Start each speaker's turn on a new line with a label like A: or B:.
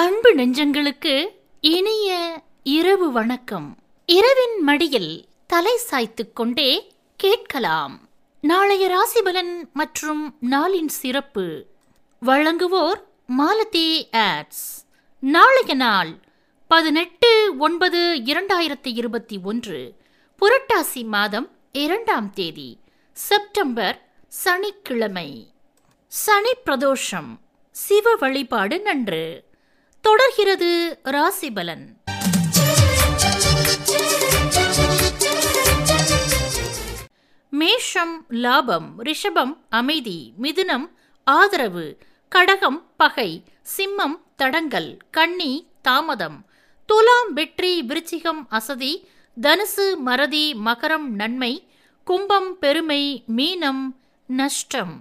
A: அன்பு நெஞ்சங்களுக்கு இனிய இரவு வணக்கம். இரவின் மடியில் தலை சாய்த்து கொண்டே கேட்கலாம். நாளைய ராசிபலன் மற்றும் நாளின் சிறப்பு. வழங்குவோர் மாலதி ஆட்ஸ். நாளைய நாள் பதினெட்டு ஒன்பது இரண்டாயிரத்தி இருபத்தி ஒன்று. புரட்டாசி மாதம் இரண்டாம் தேதி செப்டம்பர் சனிக்கிழமை. சனி பிரதோஷம். சிவ வழிபாடு நன்று. தொடர்கிறது ராசிபலன். மேஷம் லாபம் ரிஷபம் அமைதி மிதுனம் ஆதரவு கடகம் பகை சிம்மம் தடங்கல் கன்னி தாமதம். துலாம் வெற்றி விருச்சிகம் அசதி தனுசு மறதி மகரம் நன்மை கும்பம் பெருமை மீனம் நஷ்டம்.